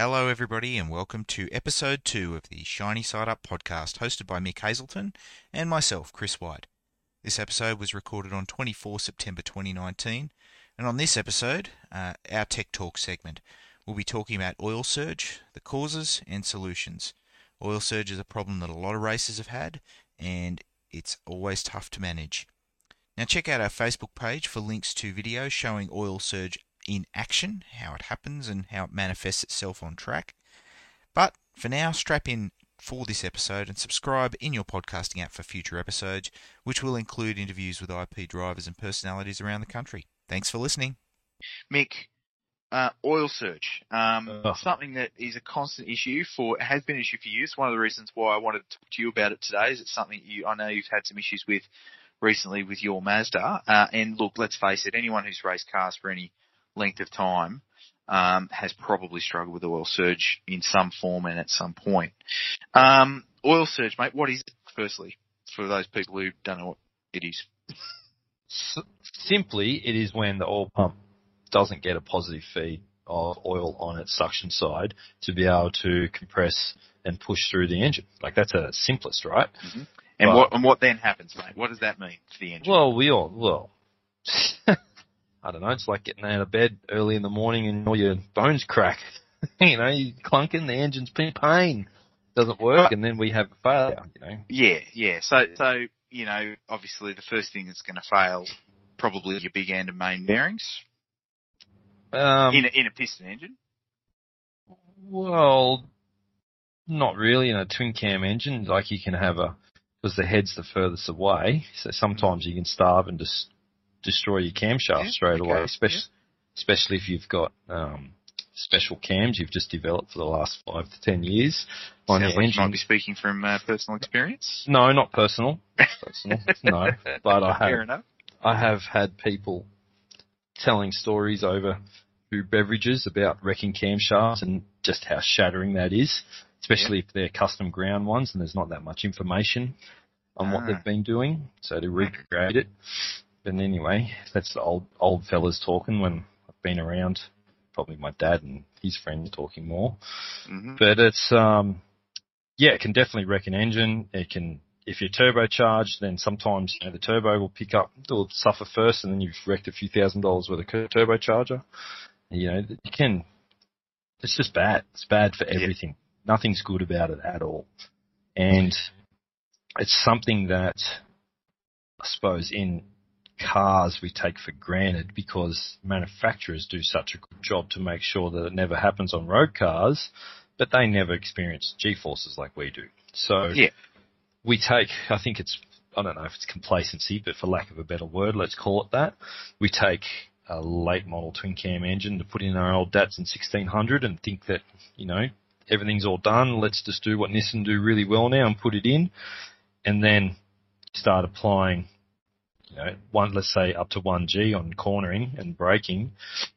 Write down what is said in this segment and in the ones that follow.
Hello, everybody, and welcome to episode two of the Shiny Side Up podcast, hosted by Mick Hazelton and myself, Chris White. This episode was recorded on 24 September 2019, and on this episode, uh, our Tech Talk segment, we'll be talking about oil surge, the causes, and solutions. Oil surge is a problem that a lot of racers have had, and it's always tough to manage. Now, check out our Facebook page for links to videos showing oil surge in action, how it happens, and how it manifests itself on track. But for now, strap in for this episode and subscribe in your podcasting app for future episodes, which will include interviews with IP drivers and personalities around the country. Thanks for listening. Mick, uh, oil surge, um, Oh. something that is a constant issue for, has been an issue for you. It's one of the reasons why I wanted to talk to you about it today. Is it's something you, I know you've had some issues with recently with your Mazda. Uh, and look, let's face it, anyone who's raced cars for any length of time um, has probably struggled with oil surge in some form and at some point. Um, oil surge, mate, what is it? Firstly, for those people who don't know what it is. S- simply, it is when the oil pump doesn't get a positive feed of oil on its suction side to be able to compress and push through the engine. Like that's a simplest, right? And Right. what and what then happens, mate? What does that mean for the engine? Well, we all well. I don't know. It's like getting out of bed early in the morning and all your bones crack. you know, you clunking, the engine's in pain, doesn't work, and then we have a failure. You know. Yeah, yeah. So, so you know, obviously the first thing that's going to fail probably your big end and main bearings Um, in a, in a piston engine. Well, not really in a twin cam engine. Like you can have a, because the head's the furthest away, so sometimes you can starve and just destroy your camshaft Yeah, straight okay, away, especially, especially if you've got, um, special cams you've just developed for the last five to ten years on Sounds like you might be speaking from uh, personal experience. No, not personal. Personal, no. But I Fair have, enough. I have had people telling stories over beverages about wrecking camshafts and just how shattering that is, especially if they're custom ground ones and there's not that much information on what Ah. they've been doing. So to recreate it. But anyway, that's the old old fellas talking when I've been around. Probably my dad and his friends talking more. hmm But it's um yeah, it can definitely wreck an engine. It can if you're turbocharged, then sometimes you know, the turbo will pick up, will suffer first, and then you've wrecked a few thousand dollars worth of turbocharger. You know, you can. It's just bad. It's bad for Yeah. everything. Nothing's good about it at all, and it's something that I suppose in cars we take for granted because manufacturers do such a good job to make sure that it never happens on road cars, but they never experience G-forces like we do. So Yeah. we take, I think it's, I don't know if it's complacency, but for lack of a better word, let's call it that. We take a late model twin cam engine to put in our old Datsun 1600 and think that, you know, everything's all done. Let's just do what Nissan do really well now and put it in. And then start applying, you know, one, let's say up to 1G on cornering and braking,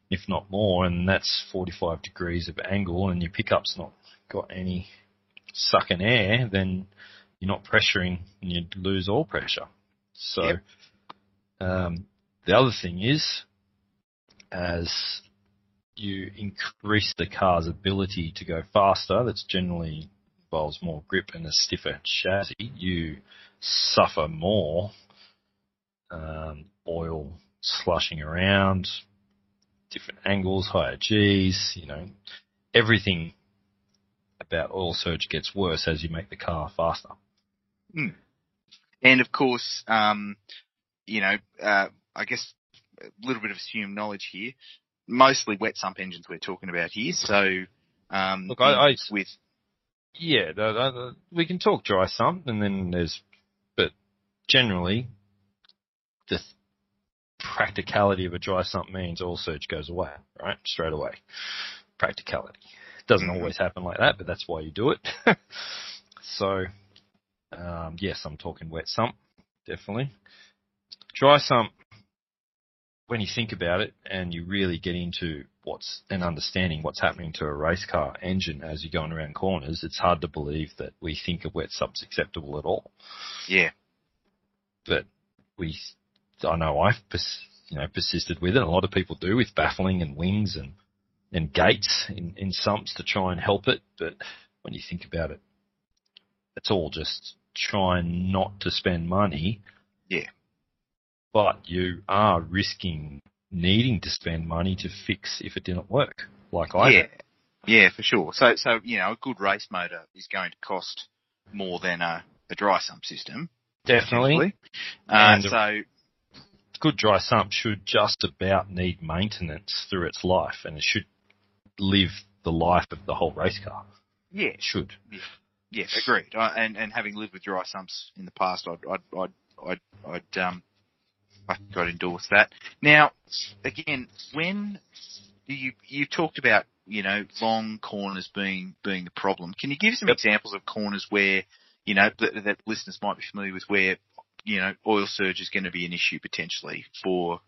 if not more, and that's 45 degrees of angle and your pickup's not got any sucking air, then you're not pressuring and you lose all pressure. So, Yep. um, the other thing is, as you increase the car's ability to go faster, that's generally involves more grip and a stiffer chassis, you suffer more um, oil slushing around, different angles, higher G's, you know, everything about oil surge gets worse as you make the car faster. And of course, um, you know, uh, I guess a little bit of assumed knowledge here. Mostly wet sump engines we're talking about here. So, um, Look, I- I- with Yeah, the, the, the, we can talk dry sump, and then there's, but generally, the practicality of a dry sump means oil surge goes away, right? Straight away. Practicality. Doesn't Mhm. always happen like that, but that's why you do it. so, um, yes, I'm talking wet sump, definitely. Dry sump, when you think about it and you really get into what's and understanding what's happening to a race car engine as you're going around corners, it's hard to believe that we think a wet sump's acceptable at all. yeah, But we, I know I've pers- you know persisted with it. A lot of people do with baffling and wings and and gates in, in sumps to try and help it. But when you think about it, it's all just trying not to spend money. Yeah. But you are risking needing to spend money to fix if it didn't work, like I yeah, did. yeah, for sure. So, so you know, a good race motor is going to cost more than a, a dry sump system. Definitely. Uh, And- so, good dry sump should just about need maintenance through its life, and it should live the life of the whole race car. yeah, It should. yeah, yeah agreed. I, and and having lived with dry sumps in the past, I'd I'd I'd I'd, I'd um I think I'd endorse that. Now, again, when you you talked about you know long corners being being the problem, can you give some examples of corners where you know that, that listeners might be familiar with where you know oil surge is going to be an issue potentially for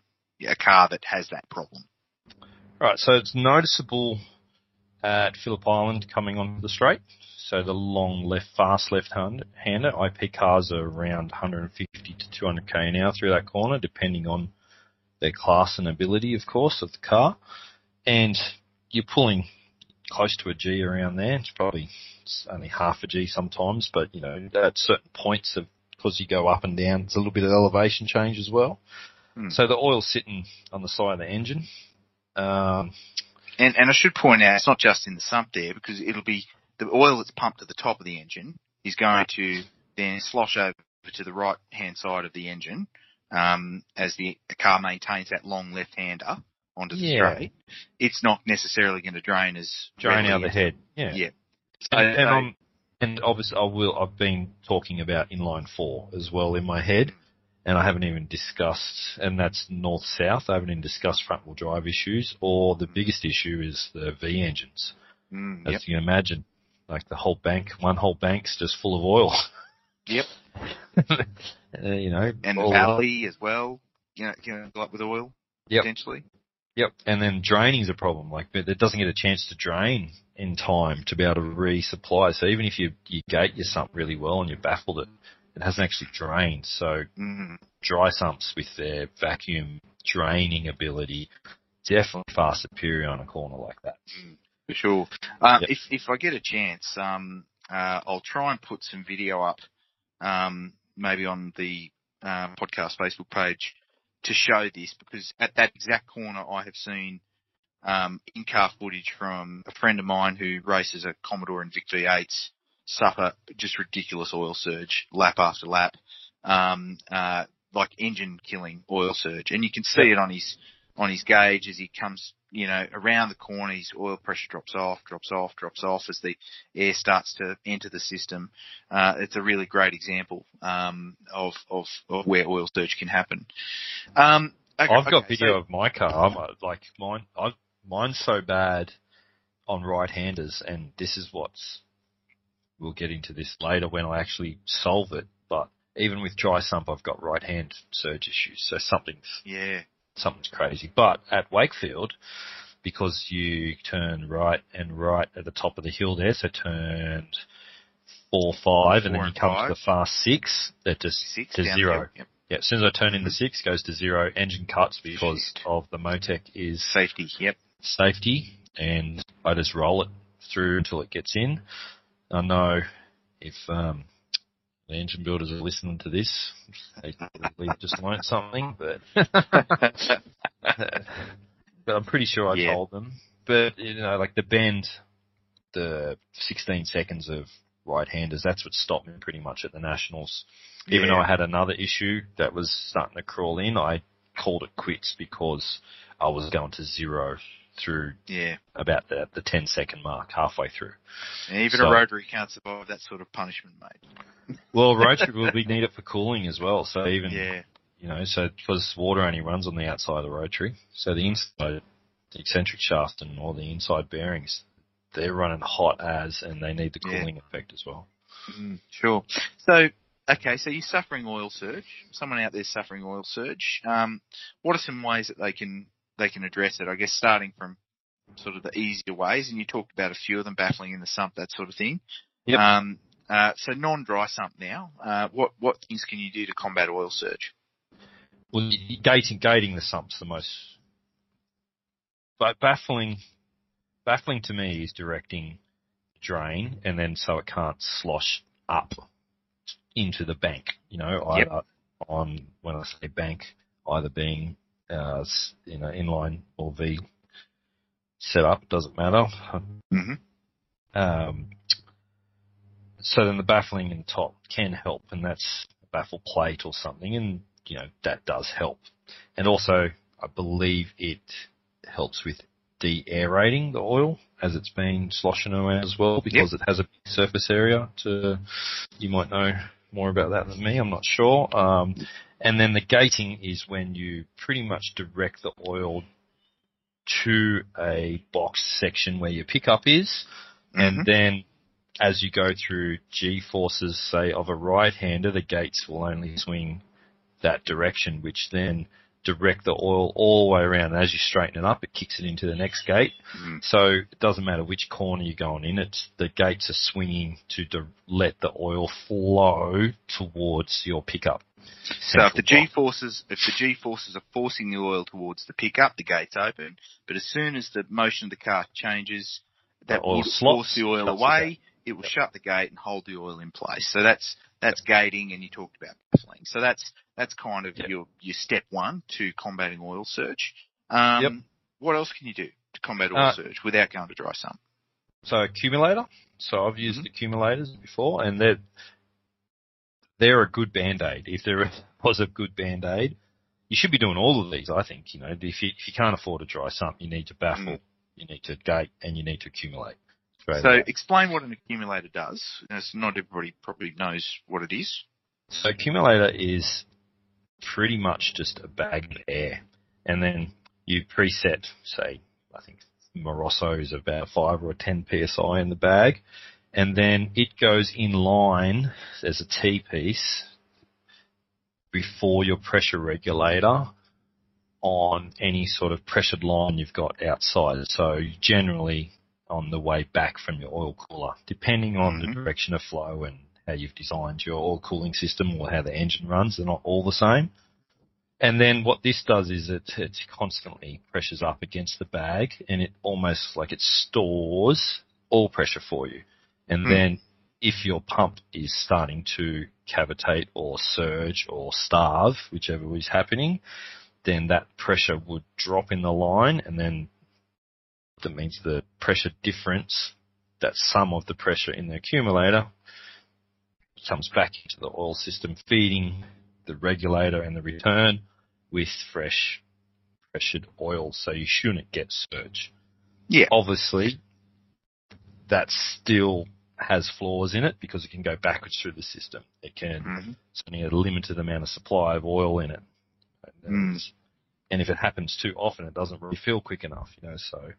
a car that has that problem? Right, so it's noticeable at Phillip Island coming onto the straight. So the long left, fast left-hander, IP cars are around 150 to 200 k an hour through that corner, depending on their class and ability, of course, of the car. And you're pulling close to a G around there. It's probably it's only half a G sometimes, but you know, at certain points of because you go up and down, it's a little bit of elevation change as well. Hmm. So the oil's sitting on the side of the engine. Um, And and I should point out, it's not just in the sump there because it'll be the oil that's pumped to the top of the engine is going to then slosh over to the right hand side of the engine um, as the, the car maintains that long left hander onto the Yeah. straight. It's not necessarily going to drain as drain out the head. Yeah. Yeah. And, and, So- I'm, and obviously I will, I've been talking about inline four as well in my head and I haven't even discussed, and that's north-south, I haven't even discussed front wheel drive issues or the biggest issue is the V engines. Mm, As yep. you can imagine, like the whole bank, one whole bank's just full of oil. Yep. Uh, you know, And the valley as well. You know, can go up with oil Yep. potentially. Yep, and then draining's a problem. Like it it doesn't get a chance to drain in time to be able to resupply. So even if you you gate your sump really well and you baffled it, it hasn't actually drained. So Mm. dry sumps with their vacuum draining ability definitely far superior on a corner like that. For sure. Um, Yep. If if I get a chance, um, uh, I'll try and put some video up, um, maybe on the um, podcast Facebook page to show this because at that exact corner I have seen um, in-car footage from a friend of mine who races a Commodore and Vic V8s suffer just ridiculous oil surge lap after lap, um, uh, like engine killing oil surge, and you can see it on his on his gauge as he comes, you know, around the corner, his oil pressure drops off, drops off, drops off as the air starts to enter the system. Uh, it's a really great example um, of, of of where oil surge can happen. Um, okay- I've got okay, video so- of my car. I'm uh, like mine. I've, mine's so bad on right-handers, and this is what's. We'll get into this later when I actually solve it. But even with dry sump, I've got right-hand surge issues. So something's yeah, something's crazy. But at Wakefield, because you turn right and right at the top of the hill there, so turned four, five, and Four then you and come five. to the fast six, that just six to zero. Yep. Yeah, as soon as I turn in the six, goes to zero. Engine cuts because Shit. of the Motec is Safety. Yep. safety, and I just roll it through until it gets in. I know if um, the engine builders are listening to this, they probably just learnt something, but but I'm pretty sure I Yeah. told them. But you know, like the bend, the 16 seconds of right-handers, that's what stopped me pretty much at the nationals. Even Yeah. though I had another issue that was starting to crawl in, I called it quits because I was going to zero through yeah. about the, the 10 second mark, halfway through. And even So- a rotary can't survive that sort of punishment, mate. Well, rotary will be needed for cooling as well. So even, Yeah. you know, so because water only runs on the outside of the rotary, so the inside, the eccentric shaft and all the inside bearings, they're running hot as, and they need the Yeah. cooling effect as well. Mm, sure. So, okay, so you're suffering oil surge. Someone out there suffering oil surge. Um, what are some ways that they can they can address it? I guess starting from sort of the easier ways, and you talked about a few of them, baffling in the sump, that sort of thing. Yep. Um, uh, so non-dry sump now. Uh, what what things can you do to combat oil surge? Well, gating, gating the sump's the most, but baffling baffling to me is directing drain and then so it can't slosh up into the bank. You know, Yep. either on when I say bank, either being uh, you know inline or V setup doesn't matter. hmm Um, so then the baffling in top can help, and that's a baffle plate or something, and you know that does help. And also, I believe it helps with de-aerating the oil as it's been sloshing around as well, because it has a big surface area. To you might know more about that than me. I'm not sure. Um, and then the gating is when you pretty much direct the oil to a box section where your pickup is, and Mhm. then as you go through G forces, say of a right-hander, the gates will only swing that direction, which then direct the oil all the way around. And as you straighten it up, it kicks it into the next gate. Mhm. So it doesn't matter which corner you're going in. It's the gates are swinging to di- let the oil flow towards your pickup. So if the G forces if the G forces are forcing the oil towards the pickup, the gate's open. But as soon as the motion of the car changes, that will force the oil shuts the away. It will Yep. shut the gate and hold the oil in place. So that's that's gating, and you talked about baffling. So that's that's kind of Yep. your your step one to combating oil surge. Um, Yep. What else can you do to combat oil Uh, surge without going to dry sump? So accumulator. So I've used Mhm. accumulators before, and they're they're a good band aid. If there was a good band aid, you should be doing all of these. I think you know if you if you can't afford to dry something, you need to baffle, Mm. you need to gate, and you need to accumulate. Straight So away. explain what an accumulator does. As not everybody probably knows what it is. So accumulator is pretty much just a bag of air, and then you preset, say, I think Moroso is about five or ten psi in the bag, and then it goes in line as a T piece before your pressure regulator on any sort of pressured line you've got outside. So generally on the way back from your oil cooler, depending on the Mhm. direction of flow and how you've designed your oil cooling system or how the engine runs. They're not all the same. And then what this does is it, it constantly pressures up against the bag and it almost like it stores all pressure for you. And Hmm. then if your pump is starting to cavitate or surge or starve, whichever is happening, then that pressure would drop in the line and then that means the pressure difference, that sum of the pressure in the accumulator comes back into the oil system, feeding the regulator and the return with fresh pressured oil. So you shouldn't get surge. Yeah. Obviously, that's still has flaws in it because it can go backwards through the system. It can Mhm. it's only a limited amount of supply of oil in it. And, Mm. and if it happens too often, it doesn't refill quick enough, you know, so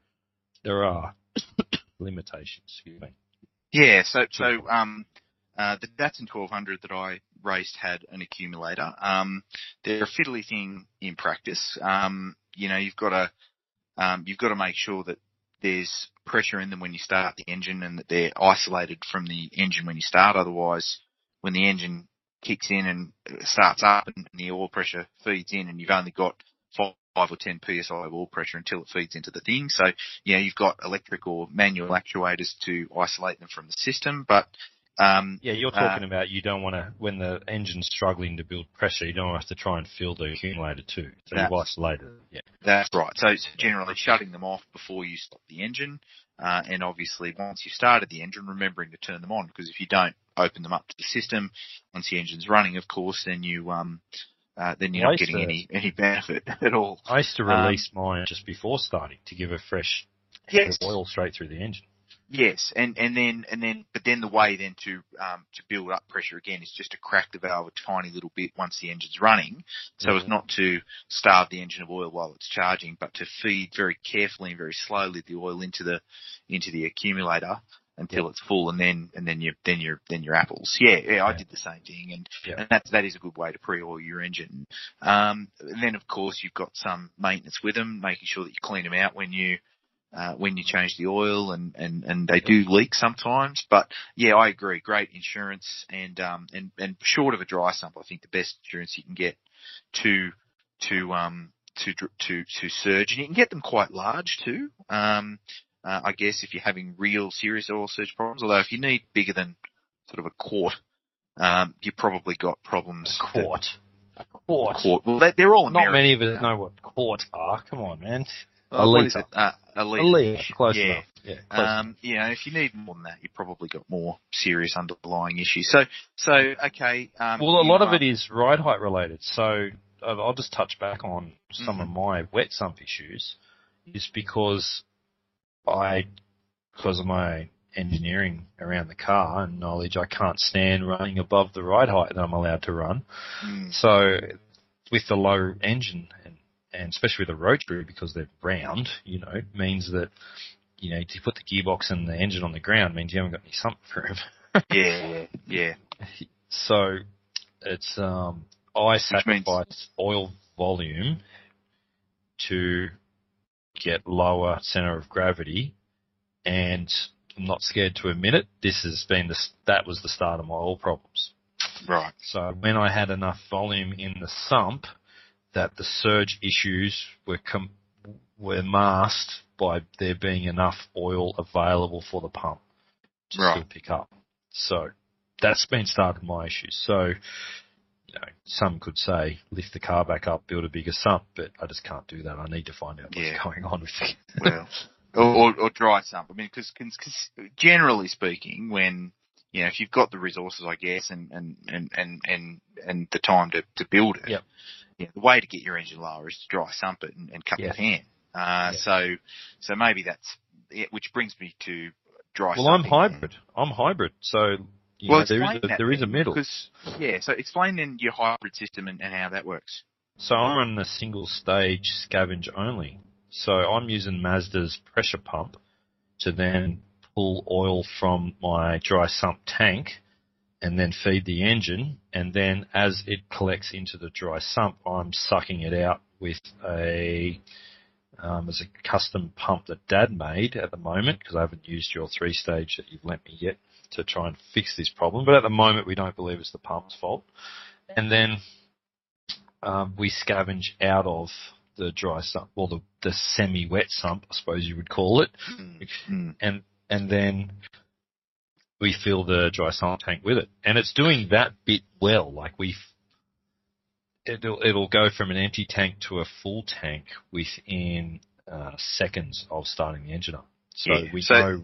there are limitations, excuse me. Yeah, so so um, uh, the Datsun 1200 that I raced had an accumulator. Um, they're a fiddly thing in practice. Um, you know, you've got to um, you've got to make sure that there's pressure in them when you start the engine and that they're isolated from the engine when you start. Otherwise, when the engine kicks in and starts up and the oil pressure feeds in and you've only got five or 10 psi of oil pressure until it feeds into the thing. So, know, you've got electric or manual actuators to isolate them from the system, but um, Yeah, you're Uh, talking about you don't want to, when the engine's struggling to build pressure, you don't have to try and fill the accumulator too. So you've That's- isolated it. Yeah. That's right. So it's generally shutting them off before you stop the engine, uh, and obviously once you've started the engine, remembering to turn them on because if you don't open them up to the system once the engine's running, of course, then you um, uh, then you're I not getting to- any any benefit at all. I used to Um, release mine just before starting to give a fresh Yes. oil straight through the engine. Yes, and and then and then but then the way then to um, to build up pressure again is just to crack the valve a tiny little bit once the engine's running, so as Mhm. not to starve the engine of oil while it's charging, but to feed very carefully and very slowly the oil into the into the accumulator until it's full, and then and then you then you're then your apples. Yeah, yeah, I did the same thing, and Yeah. and that that is a good way to pre-oil your engine. Um, and then of course you've got some maintenance with them, making sure that you clean them out when you uh, when you change the oil and, and, and they do leak sometimes. But yeah, I agree. Great insurance and, um, and, and short of a dry sump, I think the best insurance you can get to, to, um, to, to, to surge and you can get them quite large too. Um, uh, I guess, if you're having real serious oil surge problems. Although if you need bigger than sort of a quart, um, you've probably got problems. A quart. A quart. A Quart. Well, they, they're all Not many of us know what quarts are. Come on, man. A what is litre. it? Uh, a litre. Close yeah. enough. Yeah. Close Um, you know, if you need more than that, you've probably got more serious underlying issues. So, so okay. Um, Well, a lot of are- it is ride height related. So I'll just touch back on some of my wet sump issues. Is because I, because of my engineering around the car and knowledge, I can't stand running above the ride height that I'm allowed to run. Mm, So with the low engine and, and especially with the rotary because they're round, you know, means that you know to put the gearbox and the engine on the ground means you haven't got any sump room. yeah, yeah, So it's um I means- oil volume to get lower center of gravity and I'm not scared to admit it. This has been the that was the start of my oil problems. Right. So when I had enough volume in the sump, that the surge issues were com- were masked by there being enough oil available for the pump to Right. still pick up. So that's been started my issues. So you know, some could say lift the car back up, build a bigger sump, but I just can't do that. I need to find out what's Yeah. going on with it. Well, or, or, or dry sump. I mean, because generally speaking, when you know, if you've got the resources, I guess, and and and and and, and the time to, to build it, Yep. Yeah, the way to get your engine lower is to dry sump it and, and cut Yeah. the pan. Uh, Yeah. so so maybe that's yeah, which brings me to dry. Sump. Well, I'm hybrid. I'm hybrid. So you Well, know, there is a, there is a middle. Because, yeah, so explain then your hybrid system and, and how that works. So I'm running a single stage scavenge only. So I'm using Mazda's pressure pump to then pull oil from my dry sump tank and then feed the engine. And then as it collects into the dry sump, I'm sucking it out with a, um, as a custom pump that dad made at the moment because I haven't used your three stage that you've lent me yet to try and fix this problem. But at the moment we don't believe it's the pump's fault. And then um, we scavenge out of the dry sump, or the, the semi-wet sump, I suppose you would call it, Mm. and and then we fill the dry sump tank with it, and it's doing that bit well. Like we, it'll it'll go from an empty tank to a full tank within uh, seconds of starting the engine up. So Yeah, we so- know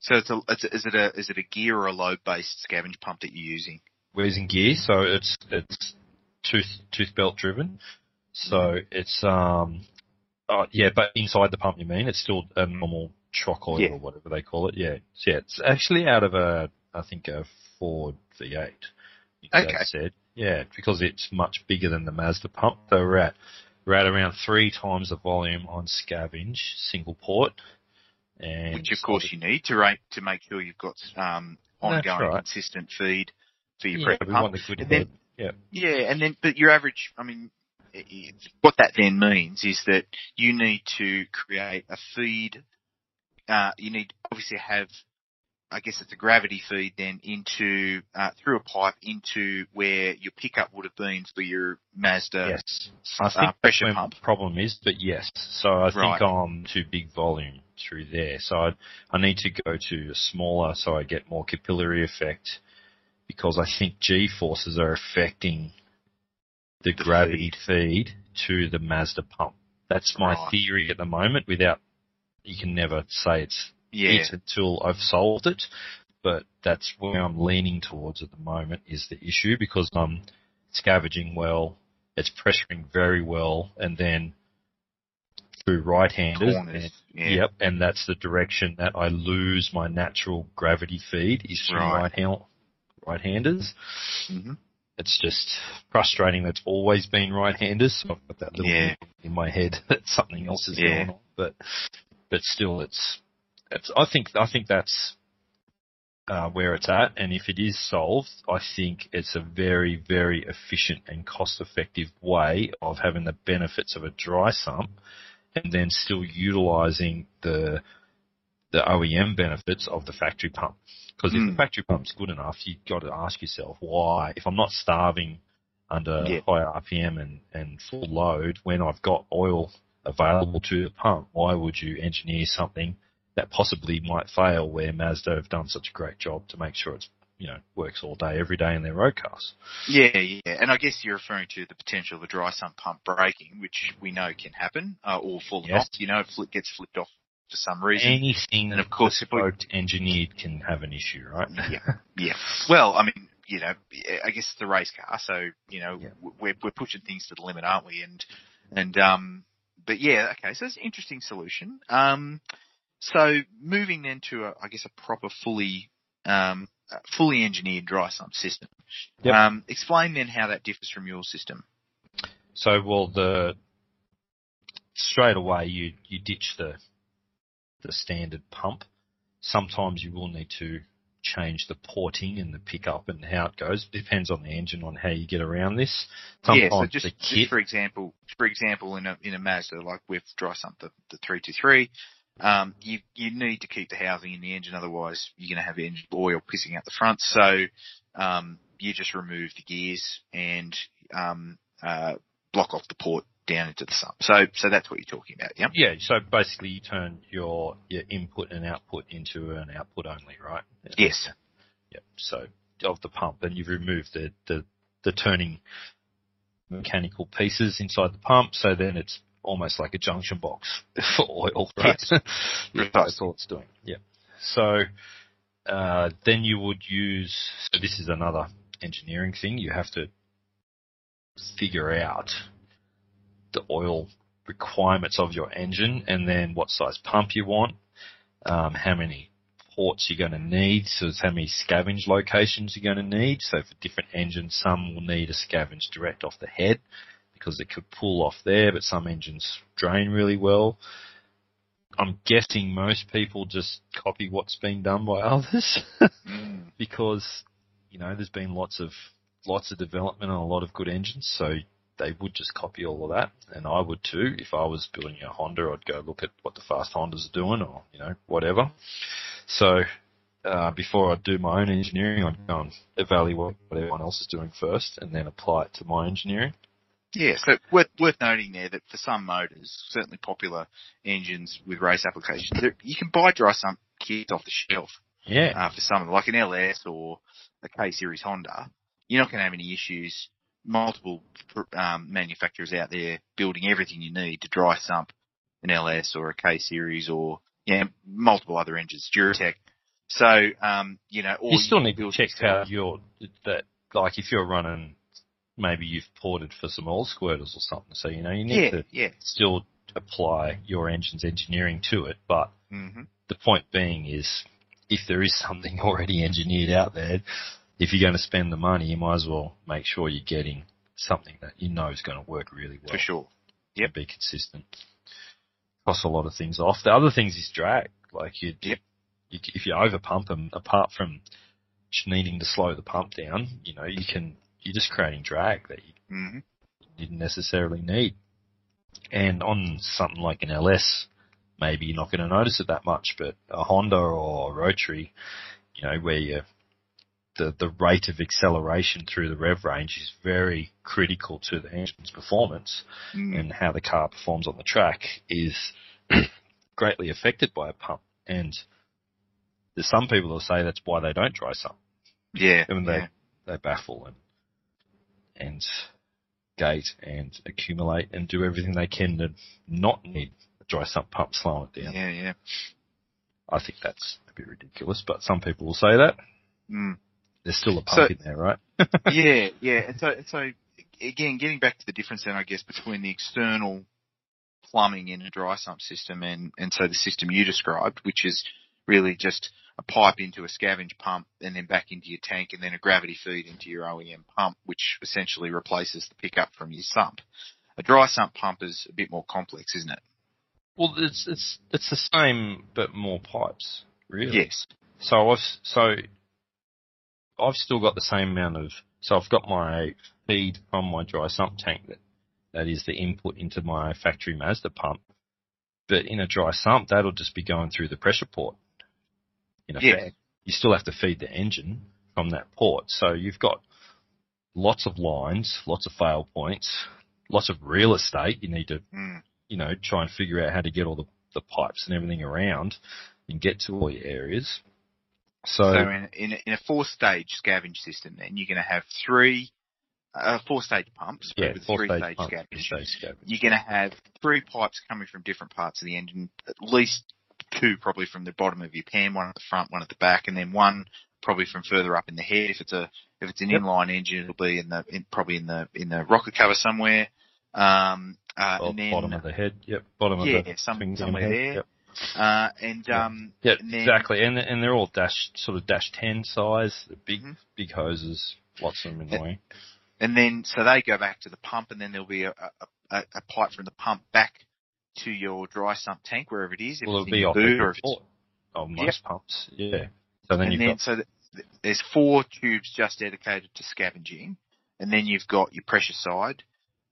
So it's a, it's a, is it a is it a gear or a load based scavenge pump that you're using? we're using gear, so it's it's tooth tooth belt driven. So it's um, uh, yeah, but inside the pump, you mean it's still a normal oil Yeah. or whatever they call it. Yeah, So, yeah, it's actually out of a I think a Ford V8. Dad Okay. said yeah, because it's much bigger than the Mazda pump. So we're at we're at around three times the volume on scavenge single port. And Which of course you need to rate to make sure you've got um, ongoing right. consistent feed for your yeah, we pump. want the good And then- head. Yeah, and then but your average, I mean, what that then means is that you need to create a feed. Uh, you need obviously have, I guess it's a gravity feed then into uh, through a pipe into where your pickup would have been for your Mazda Yes. I uh, think that's pressure pump. the problem is, but yes. So I Right. think I'm too big volume through there. So I, I need to go to a smaller so I get more capillary effect because I think G forces are affecting the, The gravity feed. to the Mazda pump. That's my Right. theory at the moment without, you can never say it's Yeah, it until I've solved it. But that's where I'm leaning towards at the moment is the issue because I'm scavenging well, it's pressuring very well, and then through right-handers. and- Yeah. Yep, and that's the direction that I lose my natural gravity feed is through Right. right hand right-handers. hmm It's just frustrating. That's always been right-handers. So I've got that little Yeah. in my head that something else is Yeah. going on. But but still, it's it's. I think I think that's uh, where it's at. And if it is solved, I think it's a very very efficient and cost-effective way of having the benefits of a dry sump, and then still utilising the the OEM benefits of the factory pump. Because if Mm. the factory pump's good enough, you've got to ask yourself why. If I'm not starving under Yeah. high RPM and, and full load when I've got oil available to the pump, why would you engineer something that possibly might fail where Mazda have done such a great job to make sure it's you know works all day every day in their road cars. Yeah, yeah, and I guess you're referring to the potential of a dry sump pump breaking, which we know can happen, uh, or falling Yes. off. You know, it gets flipped off for some reason. Anything And of course, if we- engineered can have an issue, right? Yeah, yeah. Well, I mean, you know, I guess it's a race car, so you know, Yeah. we're we're pushing things to the limit, aren't we? And and um, but yeah, okay. So it's an interesting solution. Um, so moving then to a, I guess a proper fully um, fully engineered dry sump system. Yep. Um, explain then how that differs from your system. So, well, the straight away you you ditch the the standard pump. Sometimes you will need to change the porting and the pickup and how it goes. Depends on the engine on how you get around this. Sometimes yeah, so just, the just for example, for example, in a in a Mazda like with dry sump the the three two three, um, you you need to keep the housing in the engine, otherwise you're going to have engine oil pissing out the front. So um, you just remove the gears and um, uh, block off the port down into the sump. So so that's what you're talking about, yeah. yeah, so basically you turn your your input and output into an output only, right? Yes. Yep. So of the pump, and you've removed the the the turning mechanical pieces inside the pump, so then it's almost like a junction box for oil, right? Yes. that's all it's doing. Yeah. So uh, then you would use. So this is another engineering thing. You have to figure out the oil requirements of your engine, and then what size pump you want, um, how many ports you're going to need, so it's how many scavenge locations you're going to need. So for different engines, some will need a scavenge direct off the head because it could pull off there, but some engines drain really well. I'm guessing most people just copy what's been done by others Mm. because you know there's been lots of lots of development on a lot of good engines, so they would just copy all of that, and I would too. If I was building a Honda, I'd go look at what the fast Hondas are doing, or you know whatever. So uh, before I do my own engineering, I'd go and evaluate what everyone else is doing first, and then apply it to my engineering. Yeah, so worth worth noting there that for some motors, certainly popular engines with race applications, you can buy dry sump kits off the shelf. Yeah, uh, for some, like an LS or a K series Honda, you're not going to have any issues. Multiple um, manufacturers out there building everything you need to dry sump an LS or a K series or yeah, multiple other engines, Duratec. So um, you know, you still need to check how you're that. Like if you're running, maybe you've ported for some oil squirters or something, so you know you need Yeah, to yeah. still apply your engine's engineering to it. But hmm the point being is, if there is something already engineered out there, if you're going to spend the money, you might as well make sure you're getting something that you know is going to work really well For sure. and be consistent. Costs a lot of things off. The other things is drag. Like you, Yep. you if you over pump them, apart from needing to slow the pump down, you know, you can you're just creating drag that you hmm didn't necessarily need. And on something like an LS, maybe you're not going to notice it that much, but a Honda or a Rotary, you know, where you, the, the rate of acceleration through the rev range is very critical to the engine's performance Mm. and how the car performs on the track is greatly affected by a pump. And there's some people who say that's why they don't dry sump Yeah. and they yeah. they baffle and and gate and accumulate and do everything they can to not need a dry sump pump slowing it down. Yeah, yeah. I think that's a bit ridiculous, but some people will say that. Mm. There's still a pump So- in there, right? yeah, yeah. And so, so again, getting back to the difference then, I guess, between the external plumbing in a dry sump system and, and so the system you described, which is really just a pipe into a scavenge pump and then back into your tank and then a gravity feed into your OEM pump, which essentially replaces the pickup from your sump. A dry sump pump is a bit more complex, isn't it? Well, it's it's it's the same but more pipes, really. Yes. So I've so I've still got the same amount of so I've got my feed from my dry sump tank that that is the input into my factory Mazda pump. But in a dry sump, that'll just be going through the pressure port. In Yes. effect, you still have to feed the engine from that port. So you've got lots of lines, lots of fail points, lots of real estate. You need to Mm. you know, try and figure out how to get all the, the pipes and everything around. and get to all your areas. So, So in, in, a- in a four-stage scavenge system, then you're going to have three, uh, four-stage pumps yeah, with four three-stage stage pump, scavenge. three-stage scavenge. You're going to have three pipes coming from different parts of the engine, at least two probably from the bottom of your pan, one at the front, one at the back, and then one probably from further up in the head. If it's a if it's an Yep. inline engine, it'll be in the in, probably in the in the rocker cover somewhere. Um, uh, Well, and then bottom of the head. Yep, bottom yeah, of the some, cam somewhere there. Yep. Uh, and um, Yeah, and then- exactly. And and they're all dash sort of dash ten size, the big Mhm. big hoses, lots of them annoying. And then, so they go back to the pump, and then there'll be a, a, a, pipe from the pump back to your dry sump tank, wherever it is. If Well, it'll be off boot the or if it's, of most pumps. Yeah. So then and you've then, got so th- th- there's four tubes just dedicated to scavenging, and then you've got your pressure side.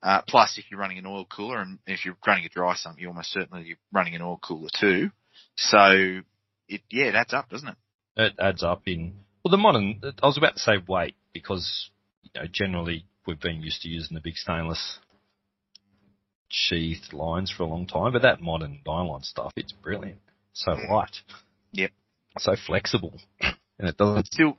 Uh, plus, if you're running an oil cooler, and if you're running a dry sump, you're almost certainly you're running an oil cooler too. So, it yeah, it adds up, doesn't it? it adds up in well the modern. I was about to say weight because you know generally we've been used to using the big stainless sheathed lines for a long time, but that modern nylon stuff, it's brilliant. So light. Yep. So flexible, and it doesn't It's still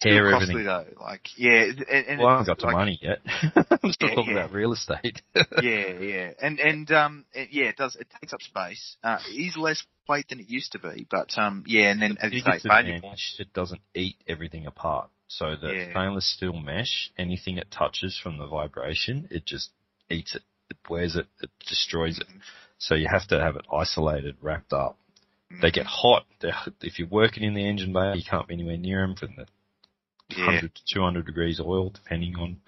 Tear costly everything. though. Like, yeah, and, and Well, I haven't got to like- money yet. I'm still Yeah, talking yeah. about real estate. yeah, yeah, and and um, it, yeah, it does. It takes up space. Uh, it is less weight than it used to be, but um, yeah, and then as you say, advantage, it doesn't eat everything apart. So the Yeah. stainless steel mesh, anything it touches from the vibration, it just eats it. It wears it. It destroys it. So you have to have it isolated, wrapped up. They get hot. They're, if you're working in the engine bay, you can't be anywhere near them from the Yeah. 100 to 200 degrees oil, depending on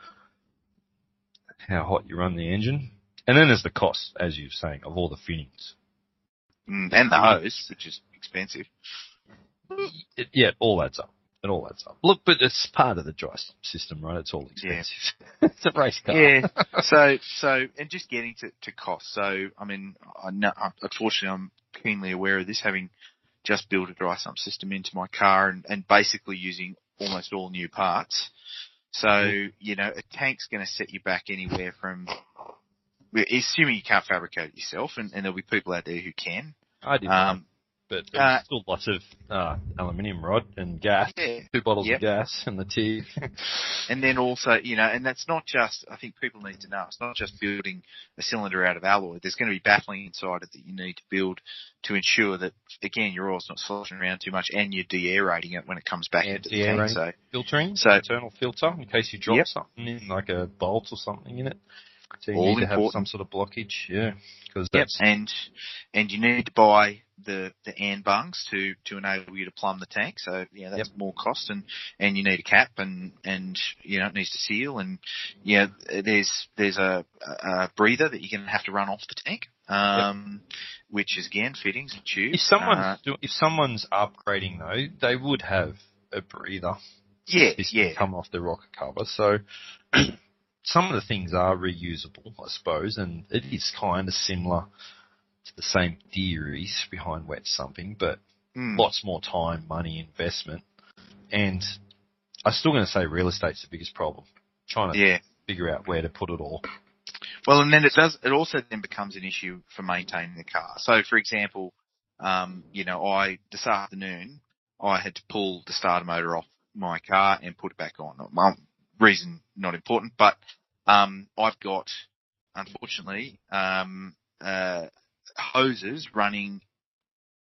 how hot you run the engine. And then there's the cost, as you're saying, of all the fittings. Mm, and the hose, which is expensive. It, yeah, it all adds up. It all adds up. Look, but it's part of the dry sump system, right? It's all Yeah. expensive. it's a race car. Yeah. so so and just getting to, to cost. So I mean, I know, unfortunately, I'm keenly aware of this, having just built a dry sump system into my car and, and basically using almost all new parts. So you know, a tank's going to set you back anywhere from. Assuming you can't fabricate it yourself, and, and there'll be people out there who can. I Um, but there's uh, still lots of uh, aluminium rod and gas. yeah, Two bottles Yep. of gas and the tea. And then also, you know, and that's not just, I think people need to know, it's not just building a cylinder out of alloy. There's going to be baffling inside it that you need to build to ensure that, again, your oil's not sloshing around too much and you're de-aerating it when it comes back Yeah, into the tank. So, Filtering, So- internal filter, in case you drop Yep. something in, like a bolt or something in it. So you All need to have some sort of blockage. Yeah, because yep. that's And, and you need to buy the, the AN bungs to, to enable you to plumb the tank. So, yeah, that's more cost and, and you need a cap and, and, you know, it needs to seal and, yeah, there's, there's a, a breather that you're going to have to run off the tank. Um, which is again fittings and tubes. If someone's Uh, do, if someone's upgrading though, they would have a breather yeah, yeah, come off the rocker cover. So some of the things are reusable, I suppose, and it is kind of similar to the same theories behind wet sumping, but Mm. lots more time, money, investment, and I'm still going to say real estate's the biggest problem. Trying to yeah. figure out where to put it all. Well, and then it does. It also then becomes an issue for maintaining the car. So, for example, um, you know, I this afternoon I had to pull the starter motor off my car and put it back on. Reason not important, but um, I've got unfortunately um, uh, hoses running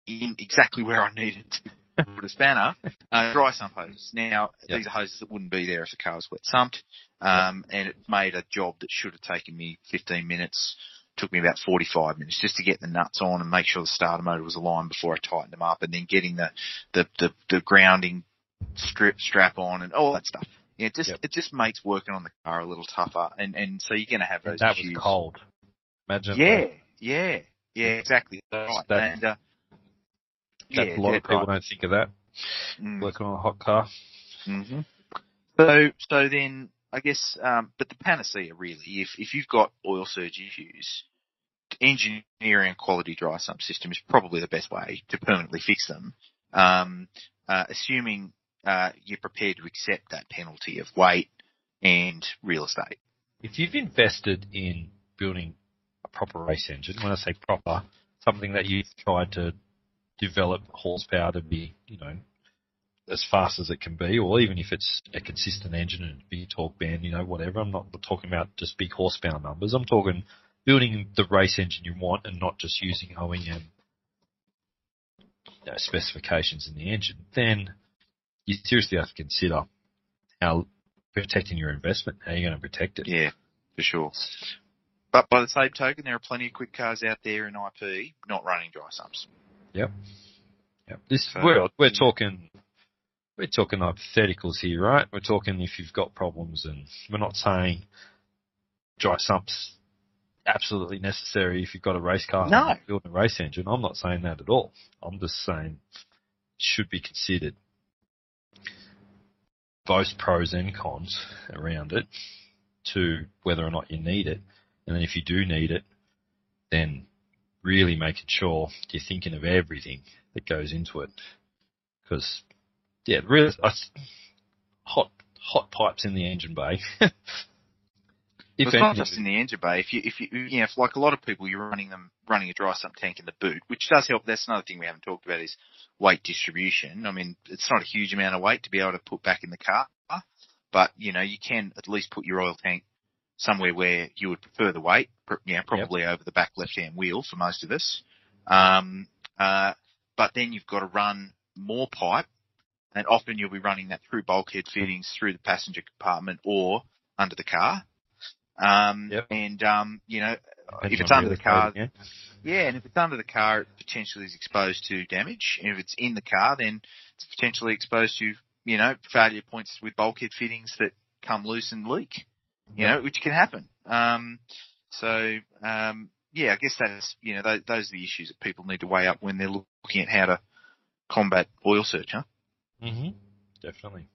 in exactly where I needed to put a spanner. Uh, dry sump hoses. Now Yep. these are hoses that wouldn't be there if the car was wet sumped. Um, and it made a job that should have taken me 15 minutes. Took me about 45 minutes just to get the nuts on and make sure the starter motor was aligned before I tightened them up and then getting the, the, the, the grounding strip, strap on and all that stuff. Yeah, it just, Yep. it just makes working on the car a little tougher. And, and so you're going to have those that was cold. Imagine Yeah, yeah, yeah, exactly. That's- Right. that- and, uh, that, yeah, a lot yeah, of people right. don't think of that Mm. working on a hot car. hmm So, so then I guess, um, but the panacea really, if if you've got oil surge issues, engineering quality dry sump system is probably the best way to permanently fix them. Um, uh, assuming uh, you're prepared to accept that penalty of weight and real estate. If you've invested in building a proper race engine, when I say proper, something that you've tried to develop horsepower to be, you know, as fast as it can be, or even if it's a consistent engine and big torque band, you know, whatever. I'm not talking about just big horsepower numbers. I'm talking building the race engine you want and not just using OEM you know, specifications in the engine. Then you seriously have to consider how protecting your investment, how you're going to protect it. Yeah, for sure. But by the same token, there are plenty of quick cars out there in IP not running dry sumps. Yep. Yep. This so, we're we're talking we're talking hypotheticals here, right? We're talking if you've got problems, and we're not saying dry sumps absolutely necessary if you've got a race car no. building a race engine. I'm not saying that at all. I'm just saying it should be considered. Both pros and cons around it to whether or not you need it. And then if you do need it, then really making sure you're thinking of everything that goes into it. Because, yeah, really, hot, hot pipes in the engine bay. if it's not just in the engine bay. If you, if you, you know, if like a lot of people, you're running them, running a dry sump tank in the boot, which does help. That's another thing we haven't talked about is weight distribution. I mean, it's not a huge amount of weight to be able to put back in the car, but you know, you can at least put your oil tank somewhere where you would prefer the weight, you know, probably yep. over the back left-hand wheel for most of us. Um, uh, but then you've got to run more pipe, and often you'll be running that through bulkhead fittings through the passenger compartment or under the car. Um, yep. and, um, you know, if it's under the car, yeah. yeah, and if it's under the car, it potentially is exposed to damage. And if it's in the car, then it's potentially exposed to, you know, failure points with bulkhead fittings that come loose and leak you know, which can happen. Um, so, um, yeah, I guess that's, you know, those, those, are the issues that people need to weigh up when they're looking at how to combat oil surge, huh? Mm-hmm. Definitely.